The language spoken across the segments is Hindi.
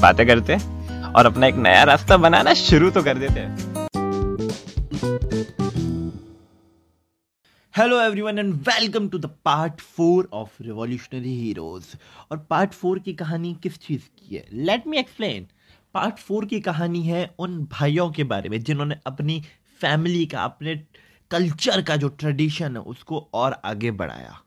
बातें करते और अपना एक नया रास्ता बनाना शुरू तो कर देते hello everyone and welcome to the part four of revolutionary heroes और पार्ट फोर की कहानी किस चीज़ की है? Let me explain part four की कहानी है उन भाइयों के बारे में जिन्होंने अपनी फैमिली का, अपने कल्चर का जो ट्रेडिशन है, उसको और आगे बढ़ाया।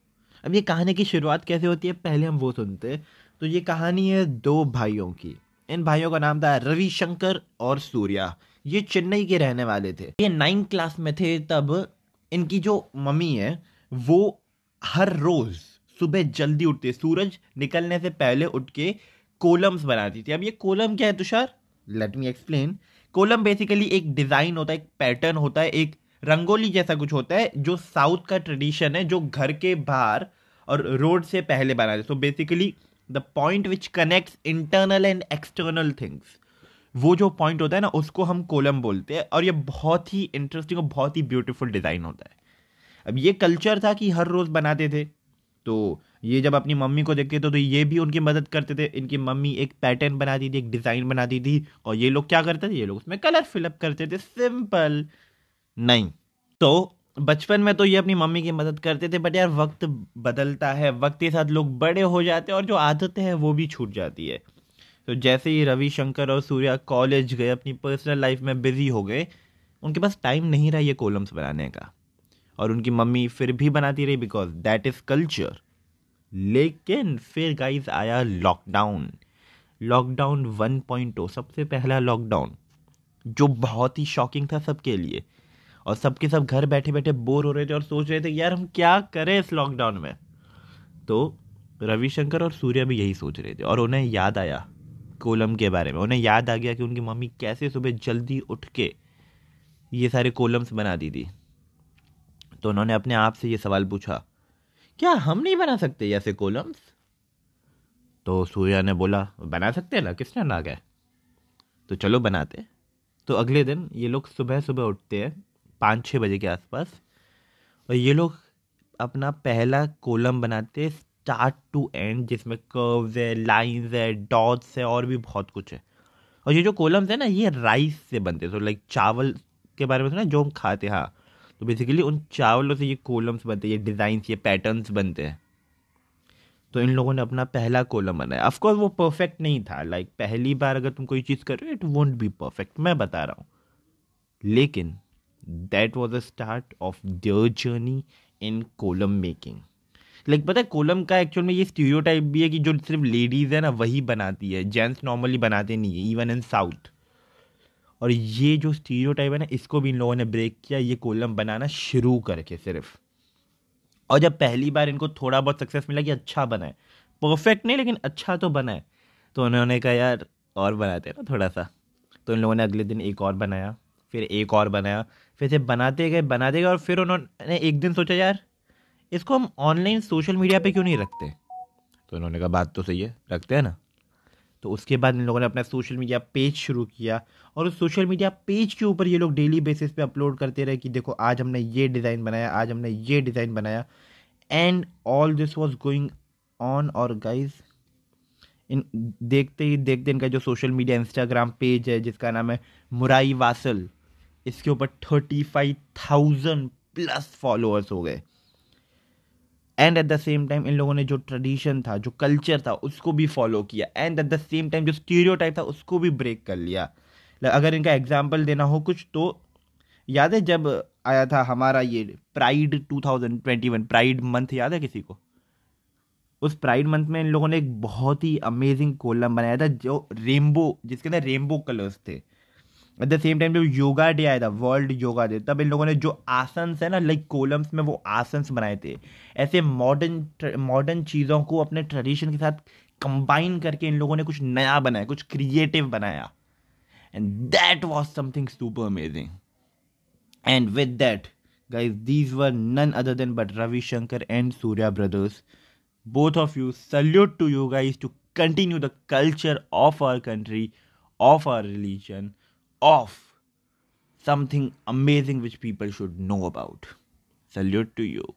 अब ये कहानी की शुरुआत कैसे होती है, पहले हम वो सुनते हैं। तो ये कहानी है दो भाइयों की। इन भाइयों का नाम था रविशंकर और सूर्या। ये चेन्नई के रहने वाले थे। ये नाइन्थ क्लास में थे तब। इनकी जो मम्मी है, वो हर रोज सुबह जल्दी उठते सूरज निकलने से पहले उठ के कोलम्स बनाती थी। अब ये कोलम क्या है, Tushar? Let me explain kolam basically एक डिज़ाइन होता है, एक पैटर्न होता है, एक रंगोली जैसा कुछ होता है, जो साउथ का ट्रेडिशन है, जो घर के बाहर और रोड से पहले बनाते so basically the point which connects internal and external things वो जो पॉइंट होता है ना, उसको हम कोलम बोलते हैं और ये बहुत ही इंटरेस्टिंग और बहुत ही ब्यूटीफुल डिज़ाइन होता है। अब ये कल्चर था कि हर रोज़ बनाते थे। तो ये जब अपनी मम्मी को देखते थे तो ये भी उनकी मदद करते थे। इनकी मम्मी एक पैटर्न बनाती थी, एक डिज़ाइन बनाती थी और ये लोग क्या करते थे? ये लोग उसमें कलर फिलअप करते थे। सिंपल नहीं। तो बचपन में तो ये अपनी मम्मी की मदद करते थे बट यार वक्त बदलता है, वक्त के साथ लोग बड़े हो जाते हैं और जो आदतें हैं वो भी छूट जाती है। तो जैसे ही रविशंकर और सूर्या कॉलेज गए, अपनी पर्सनल लाइफ में बिज़ी हो गए, उनके पास टाइम नहीं रहा ये कोलम्स बनाने का। और उनकी मम्मी फिर भी बनाती रही बिकॉज़ दैट इज़ कल्चर लेकिन फिर गाइज़ आया लॉकडाउन लॉकडाउन वन पॉइंट सबसे पहला लॉकडाउन जो बहुत ही शॉकिंग था सबके लिए। और सबके सब घर बैठे बैठे बोर हो रहे थे और सोच रहे थे, यार, हम क्या करें इस लॉकडाउन में? तो रविशंकर और सूर्या भी यही सोच रहे थे और उन्हें याद आया कोलम के बारे में। उन्हें याद आ गया कि उनकी मम्मी कैसे सुबह जल्दी उठ के ये सारे कोलम्स बना दी थी। तो उन्होंने अपने आप से ये सवाल पूछा, क्या हम नहीं बना सकते ऐसे कोलम्स? तो सूर्या ने बोला, बना सकते हैं ना, किसने ना गए तो चलो बनाते तो अगले दिन ये लोग सुबह सुबह उठते हैं पाँच छः बजे के आसपास। और ये लोग अपना पहला कोलम बनाते स्टार्ट टू एंड जिसमें कर्व्स है लाइंस है डॉट्स है, और भी बहुत कुछ है। और ये जो कोलम्स है ना, ये राइस से बनते तो लाइक चावल के बारे में सुना जो हम खाते हैं हाँ। तो बेसिकली उन चावलों से ये कोलम्स बनते हैं, ये डिज़ाइंस ये पैटर्न्स बनते हैं। तो इन लोगों ने अपना पहला कोलम बनाया। ऑफकोर्स वो परफेक्ट नहीं था। लाइक पहली बार अगर तुम कोई चीज़ कर रहे हो इट वोंट बी परफेक्ट मैं बता रहा हूँ। लेकिन that was the start of their journey in kolam making like पता है कोलम का एक्चुअल में ये स्टीरियो टाइप भी है कि जो सिर्फ़ लेडीज़ है ना, वही बनाती है. जेंट्स नॉर्मली बनाते नहीं है इवन इन साउथ और ये जो स्टीरियो टाइप है ना, इसको भी इन लोगों ने ब्रेक किया, ये कोलम बनाना शुरू करके सिर्फ़. और जब पहली बार इनको थोड़ा बहुत सक्सेस मिला कि अच्छा बना है. परफेक्ट नहीं, लेकिन अच्छा तो बना है. तो उन्होंने कहा, यार, और बनाते हैं ना थोड़ा सा. तो इन लोगों ने अगले दिन एक और बनाया, फिर एक और बनाया फिर से बनाते गए बनाते गए और फिर उन्होंने एक दिन सोचा, यार, इसको हम ऑनलाइन सोशल मीडिया पे क्यों नहीं रखते? तो उन्होंने कहा, बात तो सही है, रखते हैं ना? तो उसके बाद इन लोगों ने अपना सोशल मीडिया पेज शुरू किया और उस सोशल मीडिया पेज के ऊपर ये लोग डेली बेसिस पे अपलोड करते रहे कि देखो, आज हमने ये डिज़ाइन बनाया, आज हमने ये डिज़ाइन बनाया and all this was going on और गाइज़ इन देखते ही देखते इनका जो सोशल मीडिया इंस्टाग्राम पेज है, जिसका नाम है मुराई वासल इसके ऊपर thirty five thousand plus followers हो गए। And at the same time इन लोगों ने जो ट्रेडिशन था, जो कल्चर था, उसको भी फॉलो किया। And at the same time जो स्टीरियो था, उसको भी ब्रेक कर लिया। अगर इनका एग्ज़ाम्पल देना हो कुछ तो याद है जब आया था हमारा ये प्राइड 2021 प्राइड मंथ याद है किसी को? उस प्राइड मंथ में इन लोगों ने एक बहुत ही अमेजिंग कोलम बनाया था जो रेनबो जिसके अंदर रेनबो कलर्स थे। एट द सेम टाइम जब योगा डे आया था वर्ल्ड योगा डे तब इन लोगों ने जो आसन्स है ना लाइक कोलम्स में वो आसन्स बनाए थे। ऐसे मॉडर्न मॉडर्न चीज़ों को अपने ट्रेडिशन के साथ कंबाइन करके इन लोगों ने कुछ नया बनाया, कुछ क्रिएटिव बनाया। And that was something super amazing and with that these were none other than but ravi shankar and surya brothers both of you, salute to you guys to continue the culture of our country, of our religion of something amazing which people should know about. Salute to you